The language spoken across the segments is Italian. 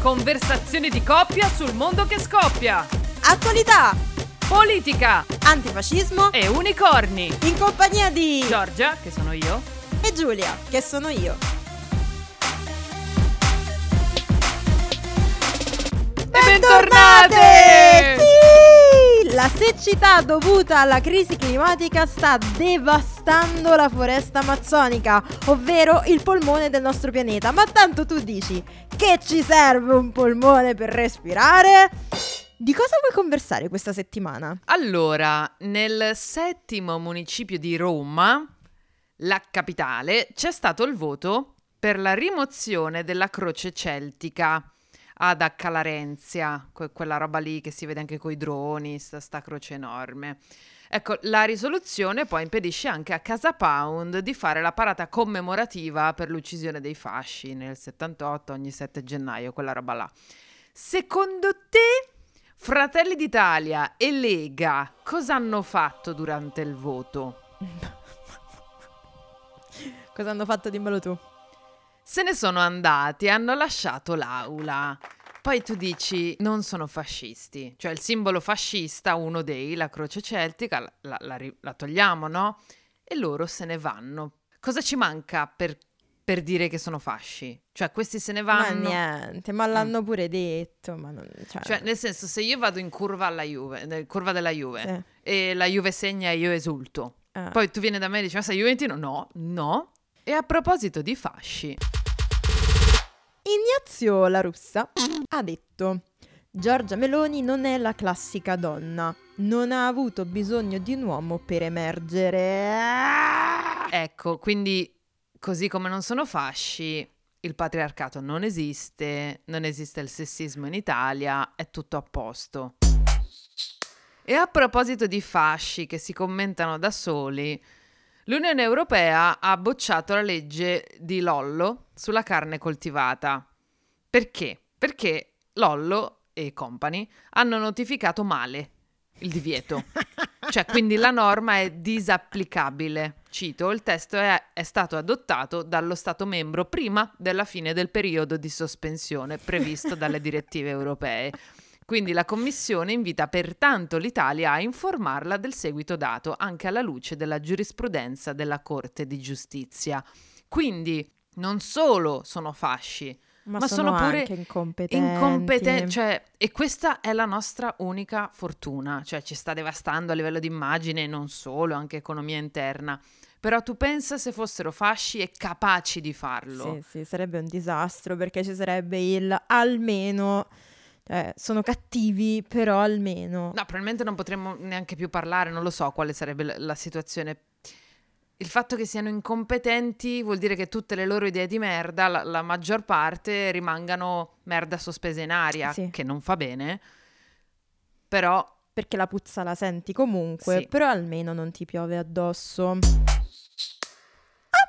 Conversazioni di coppia sul mondo che scoppia. Attualità, Politica antifascismo e unicorni. in compagnia di Giorgia, che sono io. e Giulia, che sono io. E bentornate! Sì! La siccità dovuta alla crisi climatica sta devastando la foresta amazzonica, ovvero il polmone del nostro pianeta. Ma tanto tu dici che ci serve un polmone per respirare? Di cosa vuoi conversare questa settimana? Allora, nel settimo municipio di Roma, la capitale, c'è stato il voto per la rimozione della croce celtica ad Accalarenzia, que- quella roba lì che si vede anche coi droni, sta, sta croce enorme. Ecco, la risoluzione poi impedisce anche a Casa Pound di fare la parata commemorativa per l'uccisione dei fasci nel 78, ogni 7 gennaio, quella roba là. Secondo te, Fratelli d'Italia e Lega cosa hanno fatto durante il voto? Cosa hanno fatto? Dimmelo tu. Se ne sono andati, hanno lasciato l'aula. Poi tu dici, non sono fascisti, cioè il simbolo fascista, uno dei, la croce celtica, la, la- la togliamo, no? E loro se ne vanno. Cosa ci manca per, per dire che sono fasci? Cioè questi se ne Ma vanno. niente, ma l'hanno pure detto, ma non... Cioè, Cioè, nel senso, se io vado in curva alla Juve, nel curva della Juve, sì. e la Juve segna e io esulto. Ah. Poi tu vieni da me e dici, ma sei Juventino? No, no. E a proposito di fasci, Ignazio La Russa ha detto Giorgia Meloni non è la classica donna, non ha avuto bisogno di un uomo per emergere. ecco, quindi così come non sono fasci, il patriarcato non esiste, non esiste il sessismo in Italia, è tutto a posto. E a proposito di fasci che si commentano da soli, l'Unione Europea ha bocciato la legge di Lollo sulla carne coltivata. Perché? Perché Lollo e company hanno notificato male il divieto. Cioè, quindi la norma è disapplicabile. Cito, il testo è, è stato adottato dallo Stato membro prima della fine del periodo di sospensione previsto dalle direttive europee. Quindi la Commissione invita pertanto l'Italia a informarla del seguito dato, anche alla luce della giurisprudenza della Corte di Giustizia. Quindi non solo sono fasci, Ma, Ma sono, sono pure anche incompetenti. incompetenti, cioè, e questa è la nostra unica fortuna, cioè ci sta devastando a livello di immagine non solo, anche economia interna. Però tu pensa se fossero fasci e capaci di farlo. Sì, sì, sarebbe un disastro perché ci sarebbe il almeno. Cioè, sono cattivi, però almeno. No, probabilmente non potremmo neanche più parlare, non lo so quale sarebbe la, la situazione. Il fatto che siano incompetenti vuol dire che tutte le loro idee di merda, la, la maggior parte, rimangano merda sospesa in aria, Sì. che non fa bene. Però Perché la puzza la senti comunque, Sì. però almeno non ti piove addosso.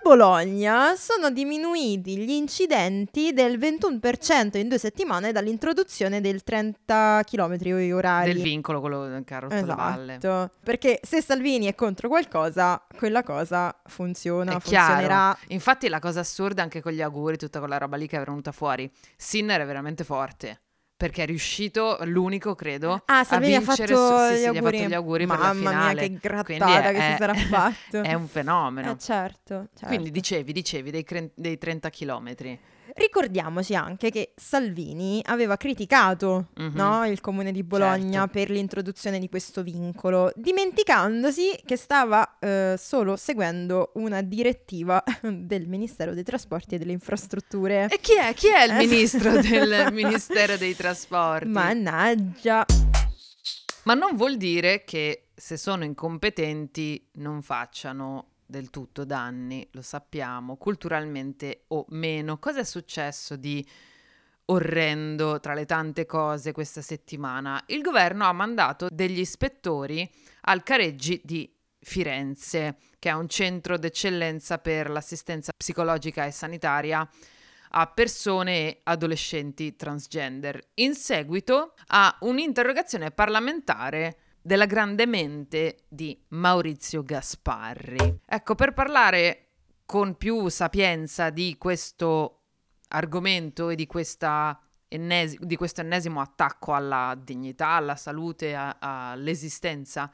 A Bologna sono diminuiti gli incidenti del 21% in due settimane dall'introduzione del 30 km orari. del vincolo, quello del carro rotto. Esatto, perché se Salvini è contro qualcosa, quella cosa funziona, È chiaro. funzionerà. Infatti la cosa assurda anche con gli auguri, tutta quella roba lì che è venuta fuori, Sinner è veramente forte. Perché è riuscito, l'unico credo, Ah, a ha vincere fatto sì, gli sì, gli ha auguri. fatto gli auguri Mamma mia, che grattata è- che si sarà fatto. È un fenomeno. Eh, certo, certo. Quindi dicevi, dicevi dei, cren- dei 30 chilometri. Ricordiamoci anche che Salvini aveva criticato Mhm. no, il comune di Bologna Certo. per l'introduzione di questo vincolo, dimenticandosi che stava eh, solo seguendo una direttiva del Ministero dei Trasporti e delle Infrastrutture. E chi è? Chi è il Eh. ministro del Ministero dei Trasporti? Mannaggia. Ma non vuol dire che se sono incompetenti non facciano del tutto danni, lo sappiamo, culturalmente o meno. Cosa è successo di orrendo tra le tante cose questa settimana? Il governo ha mandato degli ispettori al Careggi di Firenze, che è un centro d'eccellenza per l'assistenza psicologica e sanitaria a persone e adolescenti transgender, in seguito a un'interrogazione parlamentare della grande mente di Maurizio Gasparri. Ecco, per parlare con più sapienza di questo argomento e di questa ennes- di questo ennesimo attacco alla dignità, alla salute, a- all'esistenza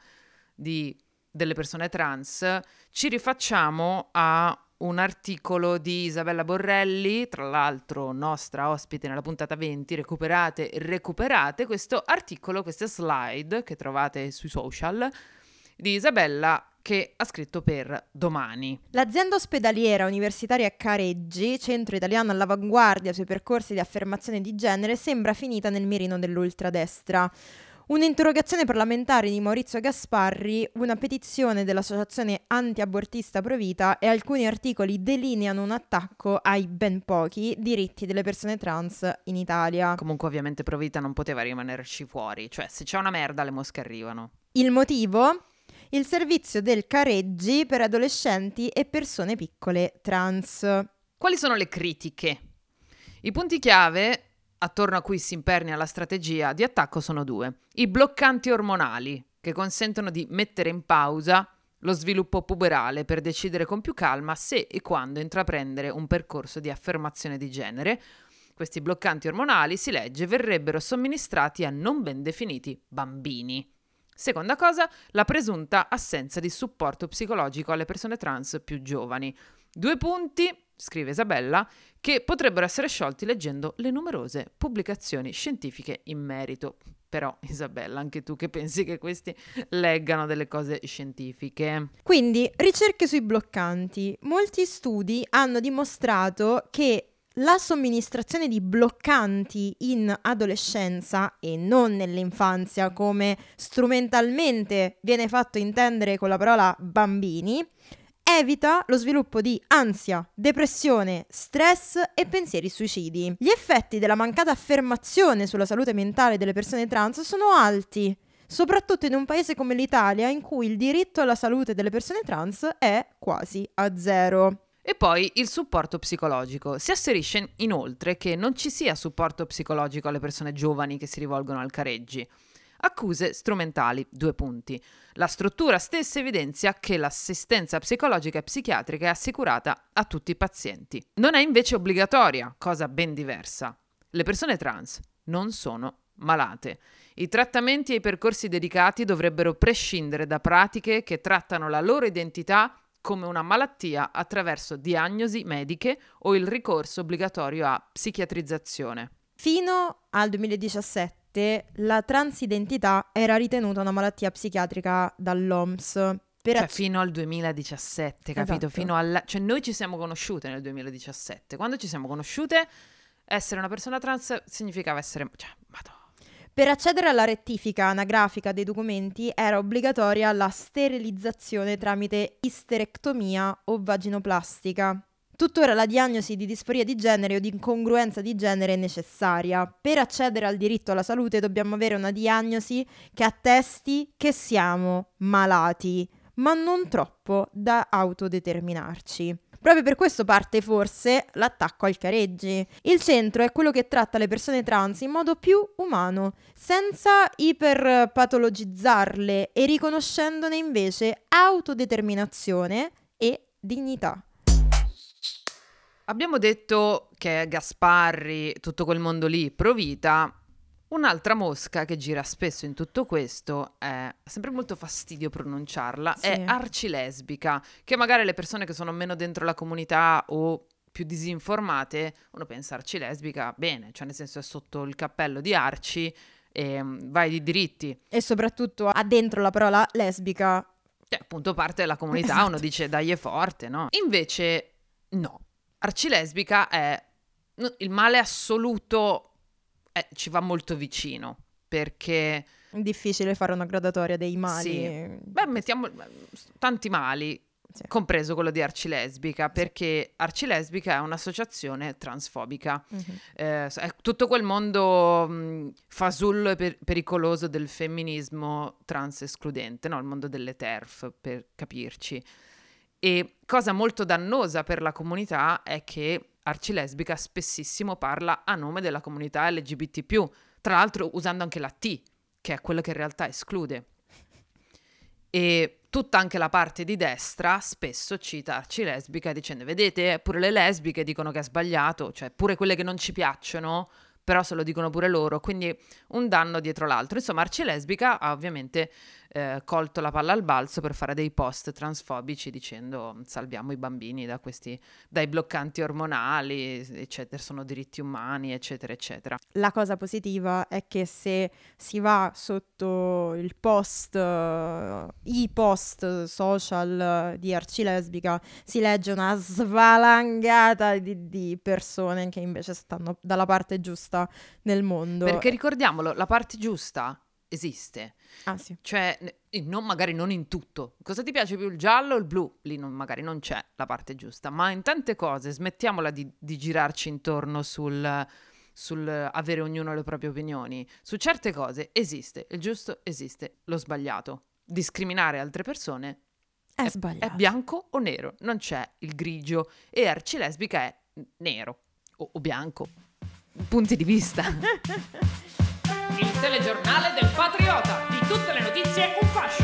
di, delle persone trans, ci rifacciamo a un articolo di Isabella Borrelli, tra l'altro nostra ospite nella puntata 20, recuperate recuperate questo articolo, queste slide che trovate sui social di Isabella che ha scritto per domani. L'azienda ospedaliera universitaria Careggi, centro italiano all'avanguardia sui percorsi di affermazione di genere, sembra finita nel mirino dell'ultradestra. Un'interrogazione parlamentare di Maurizio Gasparri, una petizione dell'associazione anti-abortista Provita e alcuni articoli delineano un attacco ai ben pochi diritti delle persone trans in Italia. Comunque ovviamente Provita non poteva rimanerci fuori, cioè se c'è una merda le mosche arrivano. Il motivo? Il servizio del careggi per adolescenti e persone piccole trans. Quali sono le critiche? I punti chiave attorno a cui si impernia la strategia di attacco sono due. I bloccanti ormonali, che consentono di mettere in pausa lo sviluppo puberale per decidere con più calma se e quando intraprendere un percorso di affermazione di genere. Questi bloccanti ormonali, si legge, verrebbero somministrati a non ben definiti bambini. Seconda cosa, la presunta assenza di supporto psicologico alle persone trans più giovani. Due punti, scrive Isabella, che potrebbero essere sciolti leggendo le numerose pubblicazioni scientifiche in merito. Però, Isabella, anche tu che pensi che questi leggano delle cose scientifiche? Quindi, ricerche sui bloccanti. Molti studi hanno dimostrato che la somministrazione di bloccanti in adolescenza e non nell'infanzia come strumentalmente viene fatto intendere con la parola bambini evita lo sviluppo di ansia, depressione, stress e pensieri suicidi. Gli effetti della mancata affermazione sulla salute mentale delle persone trans sono alti, soprattutto in un paese come l'Italia in cui il diritto alla salute delle persone trans è quasi a zero. E poi il supporto psicologico. Si asserisce inoltre che non ci sia supporto psicologico alle persone giovani che si rivolgono al careggi. Accuse strumentali, due punti. La struttura stessa evidenzia che l'assistenza psicologica e psichiatrica è assicurata a tutti i pazienti. Non è invece obbligatoria, cosa ben diversa. Le persone trans non sono malate. I trattamenti e i percorsi dedicati dovrebbero prescindere da pratiche che trattano la loro identità come una malattia attraverso diagnosi mediche o il ricorso obbligatorio a psichiatrizzazione. Fino al 2017 la transidentità era ritenuta una malattia psichiatrica dall'OMS. Per cioè, ac- fino al 2017, capito? Esatto. Fino alla... Cioè, noi ci siamo conosciute nel 2017. Quando ci siamo conosciute, essere una persona trans significava essere... Cioè, madonna. Per accedere alla rettifica anagrafica dei documenti era obbligatoria la sterilizzazione tramite isterectomia o vaginoplastica. Tuttora la diagnosi di disforia di genere o di incongruenza di genere è necessaria. Per accedere al diritto alla salute dobbiamo avere una diagnosi che attesti che siamo malati, ma non troppo da autodeterminarci. Proprio per questo parte forse l'attacco al careggi. Il centro è quello che tratta le persone trans in modo più umano, senza iperpatologizzarle e riconoscendone invece autodeterminazione e dignità. Abbiamo detto che Gasparri, tutto quel mondo lì, Provita, Un'altra mosca che gira spesso in tutto questo è sempre molto fastidio pronunciarla, Sì. è arcilesbica, che magari le persone che sono meno dentro la comunità o più disinformate, uno pensa arcilesbica, bene, cioè nel senso è sotto il cappello di Arci e mm, vai di diritti. E soprattutto ha dentro la parola lesbica. Cioè, appunto parte della comunità, Esatto. uno dice dai è forte, no? Invece no, arcilesbica è il male assoluto, eh, ci va molto vicino, perché... È difficile fare una gradatoria dei mali. Sì. Beh, mettiamo tanti mali, Sì. compreso quello di Arcilesbica, perché Arcilesbica è un'associazione transfobica. Mhm. Eh, è tutto quel mondo mh, fasullo e per- pericoloso del femminismo trans escludente, no? il mondo delle TERF, per capirci. E cosa molto dannosa per la comunità è che Arcilesbica spessissimo parla a nome della comunità LGBT+, tra l'altro usando anche la T, che è quello che in realtà esclude. E tutta anche la parte di destra spesso cita Arcilesbica dicendo vedete pure le lesbiche dicono che è sbagliato, cioè pure quelle che non ci piacciono però se lo dicono pure loro, quindi un danno dietro l'altro. Insomma, Arci Lesbica ha ovviamente eh, colto la palla al balzo per fare dei post transfobici dicendo salviamo i bambini da questi, dai bloccanti ormonali, eccetera, sono diritti umani, eccetera, eccetera. La cosa positiva è che se si va sotto il post, uh, i post social di Arci Lesbica, si legge una svalangata di, di persone che invece stanno dalla parte giusta nel mondo. Perché ricordiamolo, la parte giusta esiste. Ah sì. Cioè, non, magari non in tutto. Cosa ti piace più, il giallo o il blu? Lì non, magari non c'è la parte giusta, ma in tante cose smettiamola di, di girarci intorno sul, sul avere ognuno le proprie opinioni. Su certe cose esiste, il giusto esiste, lo sbagliato. Discriminare altre persone è, è sbagliato. È bianco o nero, non c'è il grigio e arcilesbica è nero o, o bianco. Punti di vista. Il telegiornale del patriota. Di tutte le notizie un fascio.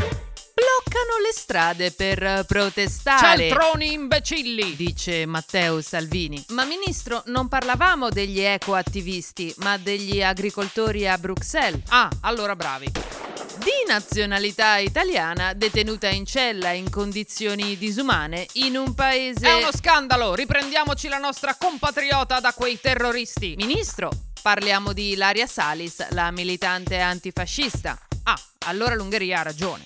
Bloccano le strade per protestare. Centroni imbecilli, dice Matteo Salvini. Ma ministro, non parlavamo degli ecoattivisti, ma degli agricoltori a Bruxelles. Ah, allora bravi. Di nazionalità italiana, detenuta in cella in condizioni disumane in un paese. È uno scandalo! Riprendiamoci la nostra compatriota da quei terroristi. Ministro, Parliamo di Ilaria Salis, la militante antifascista. Ah, allora l'Ungheria ha ragione.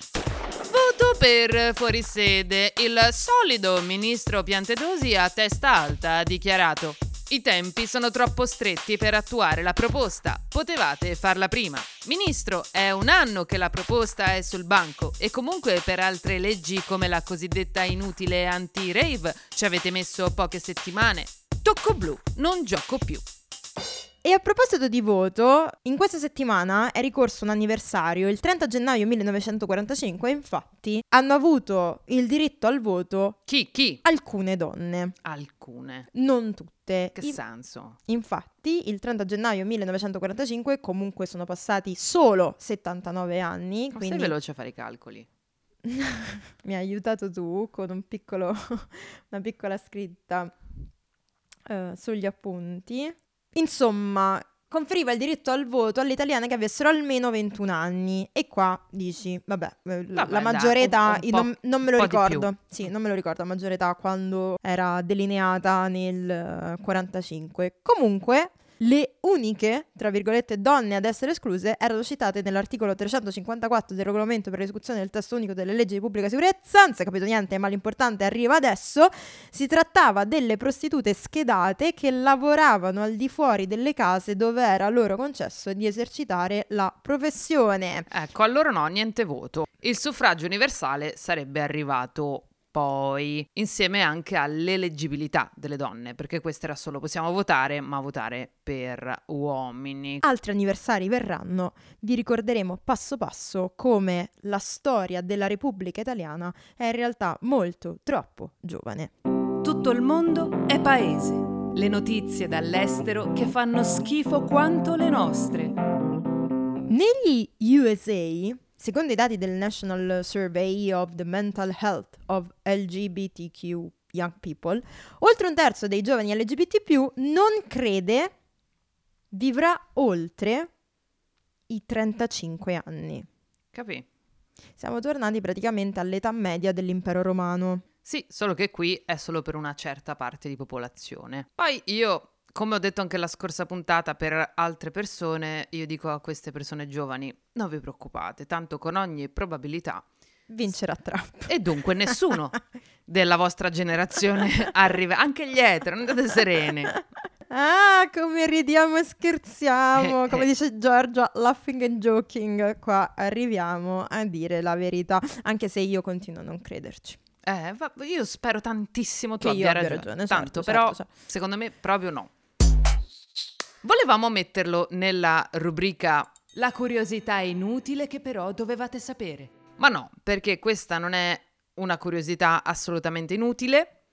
Voto per fuorisede. Il solido ministro Piantedosi a testa alta ha dichiarato i tempi sono troppo stretti per attuare la proposta. Potevate farla prima. Ministro, è un anno che la proposta è sul banco e comunque per altre leggi come la cosiddetta inutile anti-rave ci avete messo poche settimane. Tocco blu, non gioco più. E a proposito di voto, in questa settimana è ricorso un anniversario, il 30 gennaio 1945, infatti hanno avuto il diritto al voto chi? Chi? Alcune donne. Alcune. Non tutte. Che I- senso? Infatti, il 30 gennaio 1945, comunque sono passati solo 79 anni. Ma quindi... sei veloce a fare i calcoli. Mi hai aiutato tu con un piccolo, una piccola scritta uh, sugli appunti. Insomma, conferiva il diritto al voto alle italiane che avessero almeno 21 anni. E qua dici, vabbè, eh, vabbè la maggiore età, non, non, me lo ricordo. Sì, non me lo ricordo, la maggiore età quando era delineata nel 45. Eh, Comunque, le uniche, tra virgolette, donne ad essere escluse erano citate nell'articolo 354 del regolamento per l'esecuzione del testo unico delle leggi di pubblica sicurezza. Non si è capito niente, ma l'importante arriva adesso. Si trattava delle prostitute schedate che lavoravano al di fuori delle case dove era loro concesso di esercitare la professione. Ecco, allora no, niente voto. Il suffragio universale sarebbe arrivato poi insieme anche all'eleggibilità delle donne, perché questo era solo possiamo votare, ma votare per uomini. Altri anniversari verranno, vi ricorderemo passo passo come la storia della Repubblica Italiana è in realtà molto troppo giovane. Tutto il mondo è paese. Le notizie dall'estero che fanno schifo quanto le nostre. Negli USA Secondo i dati del National Survey of the Mental Health of LGBTQ Young People, oltre un terzo dei giovani LGBT non crede vivrà oltre i 35 anni. Capì? Siamo tornati praticamente all'età media dell'impero romano. Sì, solo che qui è solo per una certa parte di popolazione. Poi io come ho detto anche la scorsa puntata, per altre persone, io dico a queste persone giovani, non vi preoccupate, tanto con ogni probabilità vincerà Trump. E dunque nessuno della vostra generazione arriva, anche gli etero, andate sereni. Ah, come ridiamo e scherziamo, come dice Giorgia, laughing and joking, qua arriviamo a dire la verità, anche se io continuo a non crederci. Eh, io spero tantissimo tu che abbia ragione. ragione. Tanto, certo, però certo. secondo me proprio no. Volevamo metterlo nella rubrica La curiosità inutile che però dovevate sapere. Ma no, perché questa non è una curiosità assolutamente inutile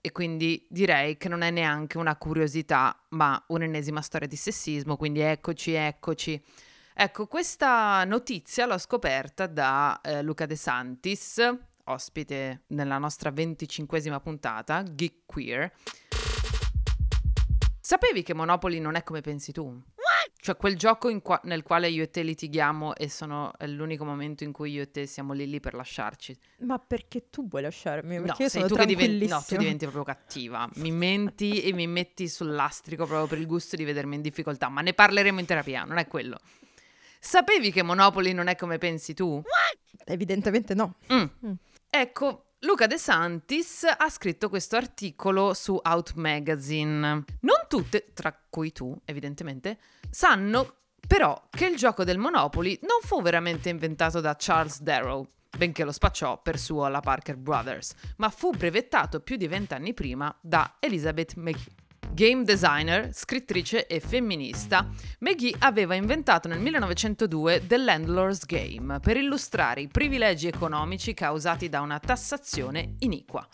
e quindi direi che non è neanche una curiosità, ma un'ennesima storia di sessismo, quindi eccoci, eccoci. Ecco, questa notizia l'ho scoperta da eh, Luca De Santis, ospite nella nostra venticinquesima puntata, Geek Queer, Sapevi che Monopoli non è come pensi tu? Cioè quel gioco qua- nel quale io e te litighiamo e sono, è l'unico momento in cui io e te siamo lì lì per lasciarci. Ma perché tu vuoi lasciarmi? Perché no, io sei sono tu che diventi, no, tu diventi proprio cattiva. Mi menti e mi metti sul lastrico proprio per il gusto di vedermi in difficoltà, ma ne parleremo in terapia, non è quello. Sapevi che Monopoly non è come pensi tu? Evidentemente no. Mm. Mm. Ecco, Luca De Santis ha scritto questo articolo su Out Magazine. Non tutte, tra cui tu, evidentemente, sanno però che il gioco del Monopoly non fu veramente inventato da Charles Darrow, benché lo spacciò per suo alla Parker Brothers, ma fu brevettato più di vent'anni prima da Elizabeth McGee. Game designer, scrittrice e femminista, McGee aveva inventato nel 1902 The Landlord's Game per illustrare i privilegi economici causati da una tassazione iniqua.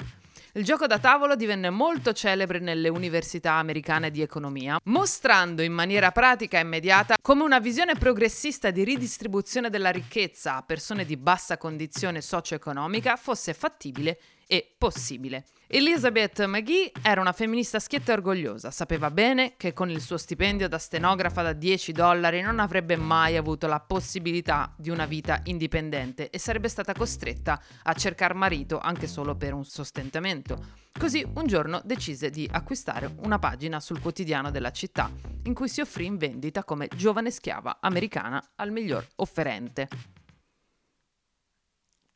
Il gioco da tavolo divenne molto celebre nelle università americane di economia, mostrando in maniera pratica e immediata come una visione progressista di ridistribuzione della ricchezza a persone di bassa condizione socio-economica fosse fattibile e possibile. Elizabeth McGee era una femminista schietta e orgogliosa, sapeva bene che con il suo stipendio da stenografa da 10 dollari non avrebbe mai avuto la possibilità di una vita indipendente e sarebbe stata costretta a cercare marito anche solo per un sostentamento. Così un giorno decise di acquistare una pagina sul quotidiano della città, in cui si offrì in vendita come giovane schiava americana al miglior offerente.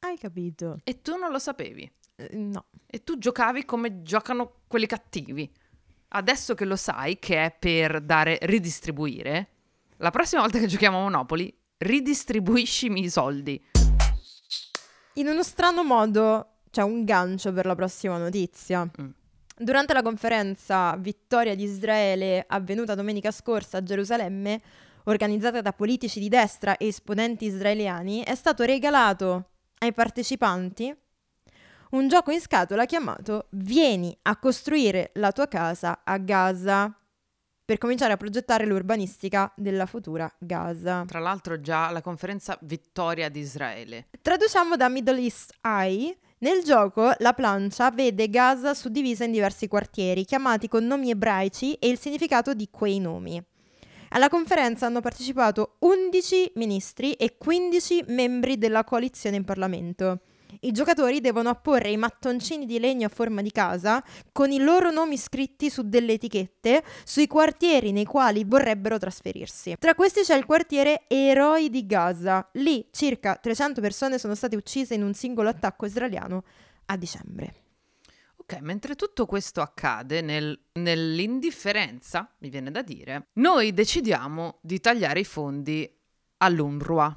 Hai capito? E tu non lo sapevi. Eh, no. E tu giocavi come giocano quelli cattivi. Adesso che lo sai che è per dare ridistribuire, la prossima volta che giochiamo a Monopoli, ridistribuiscimi i soldi. In uno strano modo c'è un gancio per la prossima notizia. Mm. Durante la conferenza Vittoria di Israele avvenuta domenica scorsa a Gerusalemme, organizzata da politici di destra e esponenti israeliani, è stato regalato ai partecipanti un gioco in scatola chiamato Vieni a costruire la tua casa a Gaza per cominciare a progettare l'urbanistica della futura Gaza. Tra l'altro già la conferenza Vittoria di Israele. Traduciamo da Middle East Eye. Nel gioco la plancia vede Gaza suddivisa in diversi quartieri, chiamati con nomi ebraici e il significato di quei nomi. Alla conferenza hanno partecipato 11 ministri e 15 membri della coalizione in Parlamento. I giocatori devono apporre i mattoncini di legno a forma di casa con i loro nomi scritti su delle etichette sui quartieri nei quali vorrebbero trasferirsi. Tra questi c'è il quartiere Eroi di Gaza. Lì circa 300 persone sono state uccise in un singolo attacco israeliano a dicembre. Ok, mentre tutto questo accade nel- nell'indifferenza, mi viene da dire, noi decidiamo di tagliare i fondi all'UNRWA.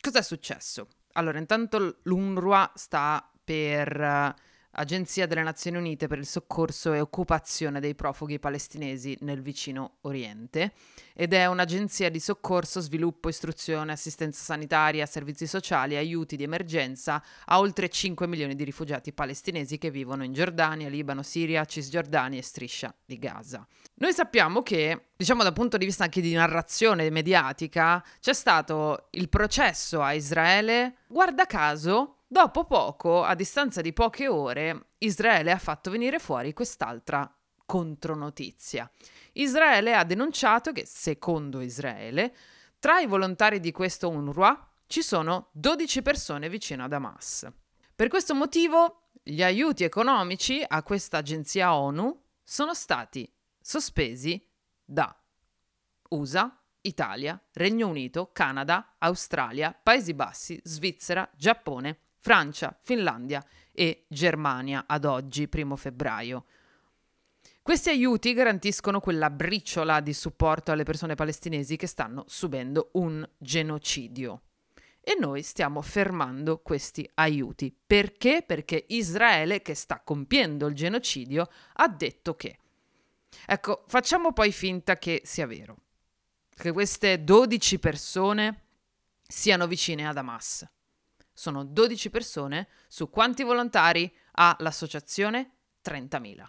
Cos'è successo? Allora, intanto l'UNRWA sta per eh, Agenzia delle Nazioni Unite per il soccorso e occupazione dei profughi palestinesi nel vicino Oriente ed è un'agenzia di soccorso, sviluppo, istruzione, assistenza sanitaria, servizi sociali e aiuti di emergenza a oltre 5 milioni di rifugiati palestinesi che vivono in Giordania, Libano, Siria, Cisgiordania e striscia di Gaza. Noi sappiamo che, diciamo dal punto di vista anche di narrazione mediatica, c'è stato il processo a Israele, guarda caso, dopo poco, a distanza di poche ore, Israele ha fatto venire fuori quest'altra contronotizia. Israele ha denunciato che, secondo Israele, tra i volontari di questo UNRWA ci sono 12 persone vicino ad Hamas. Per questo motivo, gli aiuti economici a questa agenzia ONU sono stati sospesi da USA, Italia, Regno Unito, Canada, Australia, Paesi Bassi, Svizzera, Giappone, Francia, Finlandia e Germania ad oggi, primo febbraio. Questi aiuti garantiscono quella briciola di supporto alle persone palestinesi che stanno subendo un genocidio. E noi stiamo fermando questi aiuti. Perché? Perché Israele, che sta compiendo il genocidio, ha detto che. Ecco, facciamo poi finta che sia vero, che queste 12 persone siano vicine ad Hamas. Sono 12 persone su quanti volontari ha l'associazione? 30.000.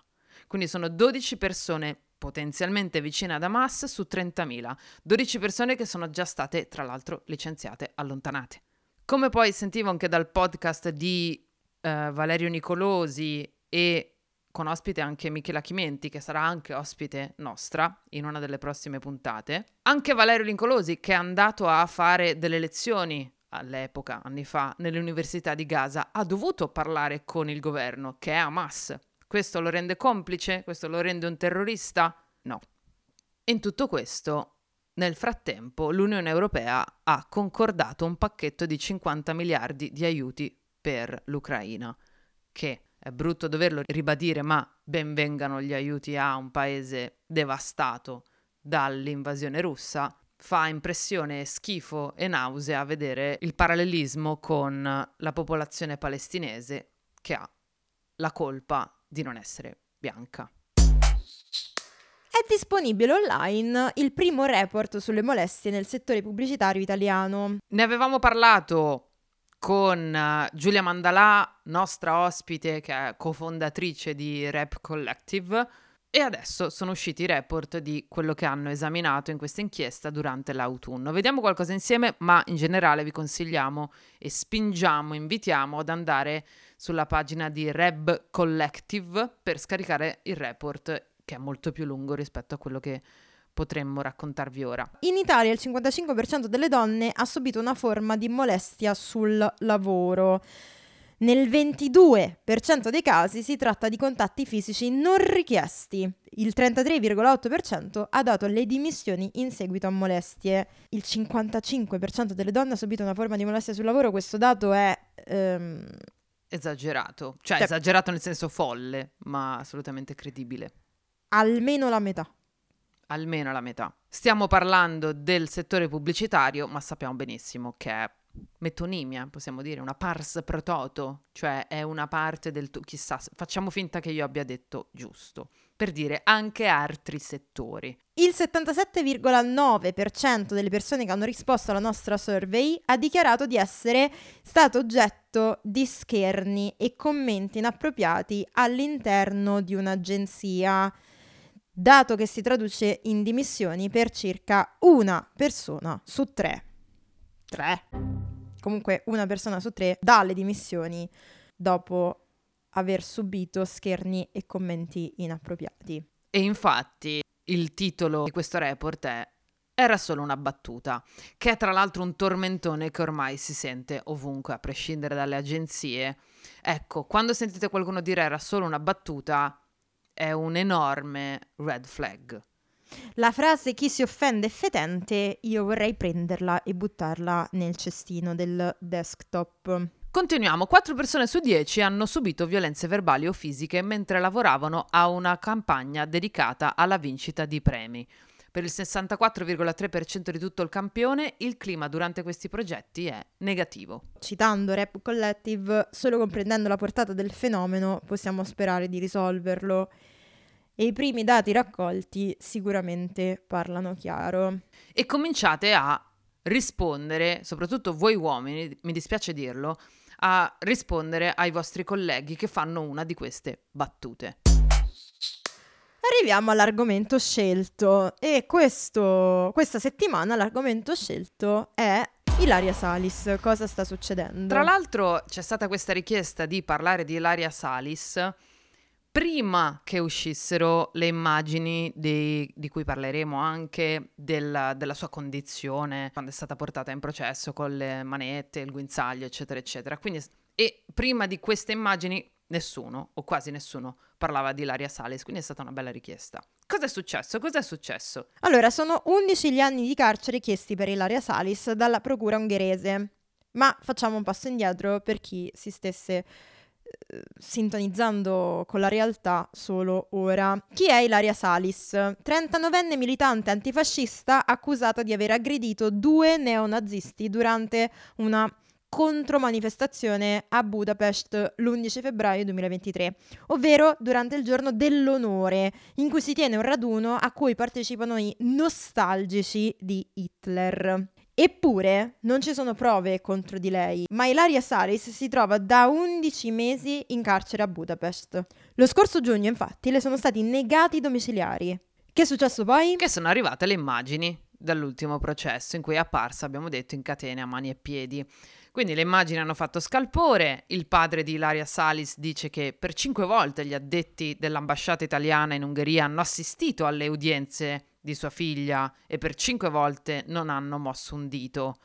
Quindi sono 12 persone potenzialmente vicine ad Hamas su 30.000. 12 persone che sono già state, tra l'altro, licenziate, allontanate. Come poi sentivo anche dal podcast di eh, Valerio Nicolosi e con ospite anche Michela Chimenti, che sarà anche ospite nostra in una delle prossime puntate. Anche Valerio Lincolosi, che è andato a fare delle lezioni all'epoca, anni fa, nelle università di Gaza, ha dovuto parlare con il governo, che è Hamas. Questo lo rende complice? Questo lo rende un terrorista? No. In tutto questo, nel frattempo, l'Unione Europea ha concordato un pacchetto di 50 miliardi di aiuti per l'Ucraina, che è brutto doverlo ribadire, ma benvengano gli aiuti a un paese devastato dall'invasione russa. Fa impressione, schifo e nausea vedere il parallelismo con la popolazione palestinese che ha la colpa di non essere bianca. È disponibile online il primo report sulle molestie nel settore pubblicitario italiano. Ne avevamo parlato con uh, Giulia Mandalà, nostra ospite che è cofondatrice di Rap Collective. E adesso sono usciti i report di quello che hanno esaminato in questa inchiesta durante l'autunno. Vediamo qualcosa insieme, ma in generale vi consigliamo e spingiamo, invitiamo ad andare sulla pagina di Rap Collective per scaricare il report che è molto più lungo rispetto a quello che potremmo raccontarvi ora. In Italia il 55% delle donne ha subito una forma di molestia sul lavoro. Nel 22% dei casi si tratta di contatti fisici non richiesti. Il 33,8% ha dato le dimissioni in seguito a molestie. Il 55% delle donne ha subito una forma di molestia sul lavoro. Questo dato è... Ehm... Esagerato, cioè, cioè esagerato nel senso folle, ma assolutamente credibile. Almeno la metà almeno la metà. Stiamo parlando del settore pubblicitario, ma sappiamo benissimo che è metonimia, possiamo dire, una pars pro toto, cioè è una parte del... Tu- chissà, facciamo finta che io abbia detto giusto, per dire anche altri settori. Il 77,9% delle persone che hanno risposto alla nostra survey ha dichiarato di essere stato oggetto di scherni e commenti inappropriati all'interno di un'agenzia dato che si traduce in dimissioni per circa una persona su tre. Tre. Comunque una persona su tre dà le dimissioni dopo aver subito scherni e commenti inappropriati. E infatti il titolo di questo report è Era solo una battuta, che è tra l'altro un tormentone che ormai si sente ovunque, a prescindere dalle agenzie. Ecco, quando sentite qualcuno dire era solo una battuta, è un enorme red flag. La frase chi si offende è fetente, io vorrei prenderla e buttarla nel cestino del desktop. Continuiamo, 4 persone su 10 hanno subito violenze verbali o fisiche mentre lavoravano a una campagna dedicata alla vincita di premi. Per il 64,3% di tutto il campione, il clima durante questi progetti è negativo. Citando Rap Collective, solo comprendendo la portata del fenomeno possiamo sperare di risolverlo. E i primi dati raccolti sicuramente parlano chiaro. E cominciate a rispondere, soprattutto voi uomini, mi dispiace dirlo, a rispondere ai vostri colleghi che fanno una di queste battute. Arriviamo all'argomento scelto e questo, questa settimana l'argomento scelto è Ilaria Salis. Cosa sta succedendo? Tra l'altro c'è stata questa richiesta di parlare di Ilaria Salis prima che uscissero le immagini di, di cui parleremo anche del, della sua condizione quando è stata portata in processo con le manette, il guinzaglio, eccetera, eccetera. Quindi, e prima di queste immagini nessuno, o quasi nessuno, parlava di Ilaria Salis, quindi è stata una bella richiesta. Cosa è successo? Cos'è successo? Allora, sono 11 gli anni di carcere chiesti per Ilaria Salis dalla procura ungherese. Ma facciamo un passo indietro per chi si stesse sintonizzando con la realtà solo ora. Chi è Ilaria Salis? 39enne militante antifascista accusata di aver aggredito due neonazisti durante una contromanifestazione a Budapest l'11 febbraio 2023, ovvero durante il giorno dell'onore, in cui si tiene un raduno a cui partecipano i nostalgici di Hitler. Eppure non ci sono prove contro di lei, ma Ilaria Salis si trova da 11 mesi in carcere a Budapest. Lo scorso giugno, infatti, le sono stati negati i domiciliari. Che è successo poi? Che sono arrivate le immagini dall'ultimo processo in cui è apparsa, abbiamo detto, in catene a mani e piedi Quindi le immagini hanno fatto scalpore, il padre di Ilaria Salis dice che per cinque volte gli addetti dell'ambasciata italiana in Ungheria hanno assistito alle udienze di sua figlia e per cinque volte non hanno mosso un dito.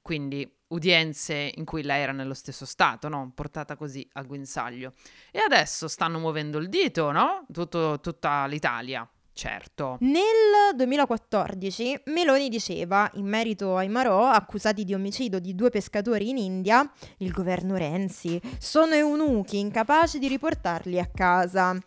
Quindi udienze in cui lei era nello stesso stato, no? portata così a guinzaglio. E adesso stanno muovendo il dito, no? Tutto, tutta l'Italia. Certo. Nel 2014 Meloni diceva, in merito ai Marò, accusati di omicidio di due pescatori in India, il governo Renzi, sono eunuchi incapaci di riportarli a casa.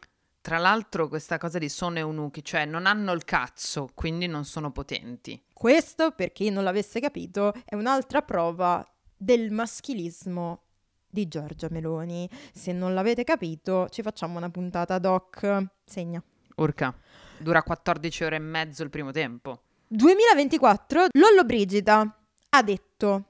Tra l'altro questa cosa di sono eunuchi, cioè non hanno il cazzo, quindi non sono potenti. Questo, per chi non l'avesse capito, è un'altra prova del maschilismo di Giorgia Meloni. Se non l'avete capito, ci facciamo una puntata doc. Segna. Urca. Dura 14 ore e mezzo il primo tempo. 2024, Lollo Brigida ha detto: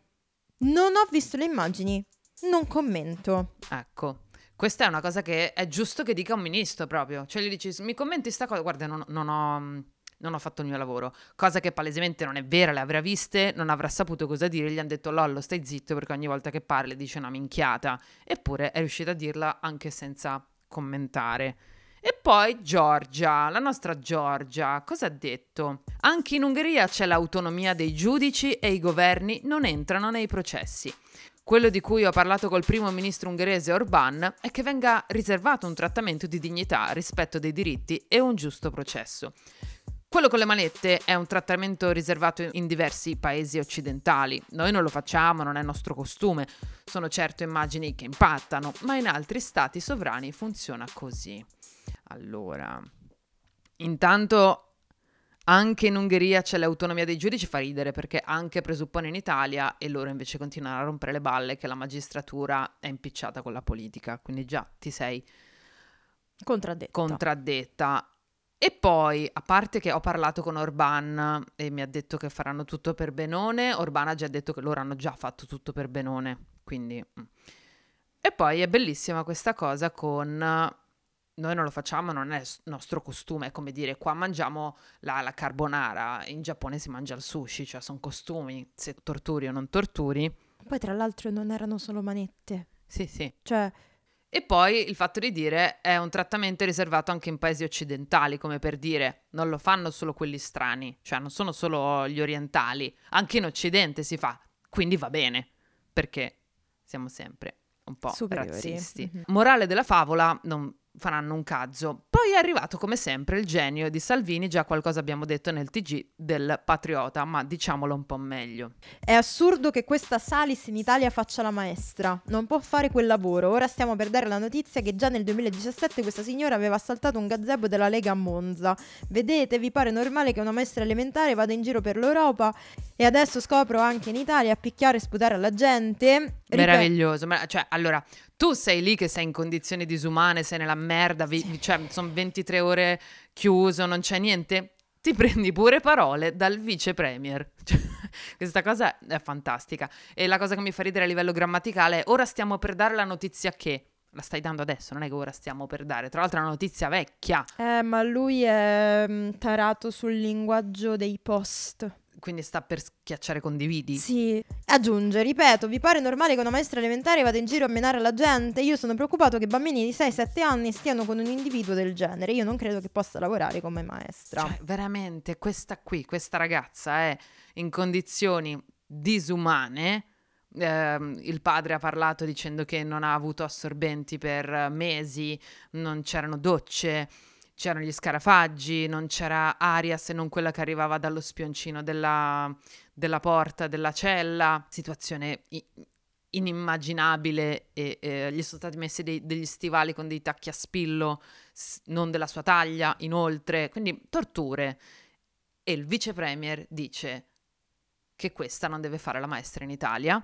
Non ho visto le immagini, non commento. Ecco. Questa è una cosa che è giusto che dica un ministro proprio. Cioè gli dici, mi commenti sta cosa? Guarda, non, non ho non ho fatto il mio lavoro, cosa che palesemente non è vera, le avrà viste, non avrà saputo cosa dire, gli hanno detto Lollo stai zitto perché ogni volta che parli dice una minchiata, eppure è riuscita a dirla anche senza commentare. E poi Giorgia, la nostra Giorgia, cosa ha detto? Anche in Ungheria c'è l'autonomia dei giudici e i governi non entrano nei processi. Quello di cui ho parlato col primo ministro ungherese Orbán è che venga riservato un trattamento di dignità, rispetto dei diritti e un giusto processo. Quello con le manette è un trattamento riservato in diversi paesi occidentali. Noi non lo facciamo, non è nostro costume. Sono certo immagini che impattano, ma in altri stati sovrani funziona così. Allora, intanto anche in Ungheria c'è l'autonomia dei giudici, fa ridere perché anche presuppone in Italia e loro invece continuano a rompere le balle che la magistratura è impicciata con la politica, quindi già ti sei contraddetta. contraddetta. E poi, a parte che ho parlato con Orban e mi ha detto che faranno tutto per Benone, Orban ha già detto che loro hanno già fatto tutto per Benone, quindi... Mm. E poi è bellissima questa cosa con noi non lo facciamo, non è nostro costume, è come dire qua mangiamo la, la carbonara, in Giappone si mangia il sushi, cioè sono costumi, se torturi o non torturi. Poi tra l'altro non erano solo manette. Sì, sì. Cioè... E poi il fatto di dire è un trattamento riservato anche in paesi occidentali, come per dire non lo fanno solo quelli strani, cioè non sono solo gli orientali, anche in Occidente si fa, quindi va bene, perché siamo sempre un po' Superiori. razzisti. Mhm. Morale della favola, non faranno un cazzo. Poi è arrivato come sempre il genio di Salvini, già qualcosa abbiamo detto nel TG del patriota, ma diciamolo un po' meglio. È assurdo che questa Salis in Italia faccia la maestra. Non può fare quel lavoro. Ora stiamo per dare la notizia che già nel 2017 questa signora aveva assaltato un gazebo della Lega a Monza. Vedete, vi pare normale che una maestra elementare vada in giro per l'Europa e adesso scopro anche in Italia a picchiare e sputare alla gente? Ripet- Meraviglioso, ma- cioè allora tu sei lì che sei in condizioni disumane, sei nella merda, vi- cioè sono 23 ore chiuso, non c'è niente. Ti prendi pure parole dal vice premier. Cioè, Questa cosa è fantastica. E la cosa che mi fa ridere a livello grammaticale è ora stiamo per dare la notizia che. La stai dando adesso, non è che ora stiamo per dare. Tra l'altro è una notizia vecchia, Eh, ma lui è mm, tarato sul linguaggio dei post. Quindi sta per schiacciare condividi. Sì. Aggiunge, ripeto, vi pare normale che una maestra elementare vada in giro a menare la gente? Io sono preoccupato che bambini di 6-7 anni stiano con un individuo del genere. Io non credo che possa lavorare come maestra. Cioè, veramente, questa qui, questa ragazza è in condizioni disumane. Ehm, il padre ha parlato dicendo che non ha avuto assorbenti per eh, mesi, non c'erano docce, c'erano gli scarafaggi, non c'era aria se non quella che arrivava dallo spioncino della, della porta della cella. Situazione inimmaginabile e eh, gli sono stati messi dei- degli stivali con dei tacchi a spillo non della sua taglia, inoltre, quindi torture. E il vice premier dice che questa non deve fare la maestra in Italia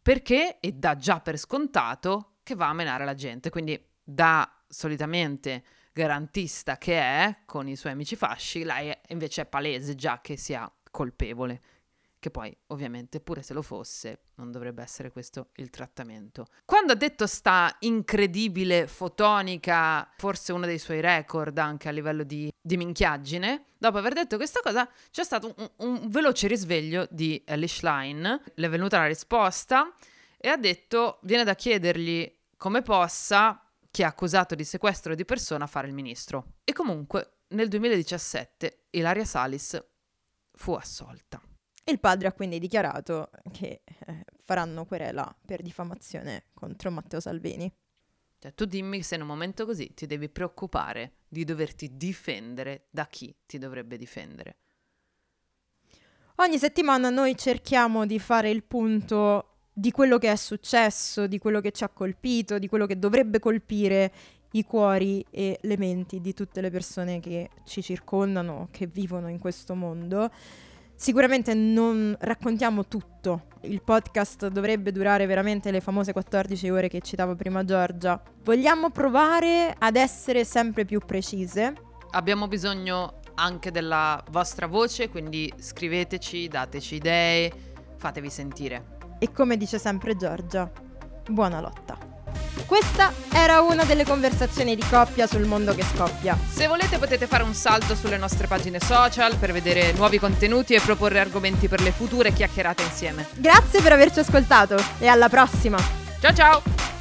perché e dà già per scontato che va a menare la gente. Quindi da solitamente garantista che è con i suoi amici fasci, lei invece è palese già che sia colpevole. Che poi, ovviamente, pure se lo fosse, non dovrebbe essere questo il trattamento. Quando ha detto sta incredibile fotonica, forse uno dei suoi record anche a livello di, di minchiaggine, dopo aver detto questa cosa, c'è stato un, un veloce risveglio di Elish Line. Le è venuta la risposta e ha detto, viene da chiedergli come possa chi è accusato di sequestro di persona fare il ministro. E comunque nel 2017 Ilaria Salis fu assolta. Il padre ha quindi dichiarato che eh, faranno querela per diffamazione contro Matteo Salvini. Cioè, tu dimmi se in un momento così ti devi preoccupare di doverti difendere da chi ti dovrebbe difendere. Ogni settimana noi cerchiamo di fare il punto di quello che è successo, di quello che ci ha colpito, di quello che dovrebbe colpire i cuori e le menti di tutte le persone che ci circondano, che vivono in questo mondo. Sicuramente non raccontiamo tutto. Il podcast dovrebbe durare veramente le famose 14 ore che citavo prima Giorgia. Vogliamo provare ad essere sempre più precise. Abbiamo bisogno anche della vostra voce, quindi scriveteci, dateci idee, fatevi sentire. E come dice sempre Giorgia, buona lotta. Questa era una delle conversazioni di coppia sul mondo che scoppia. Se volete potete fare un salto sulle nostre pagine social per vedere nuovi contenuti e proporre argomenti per le future chiacchierate insieme. Grazie per averci ascoltato e alla prossima! Ciao ciao!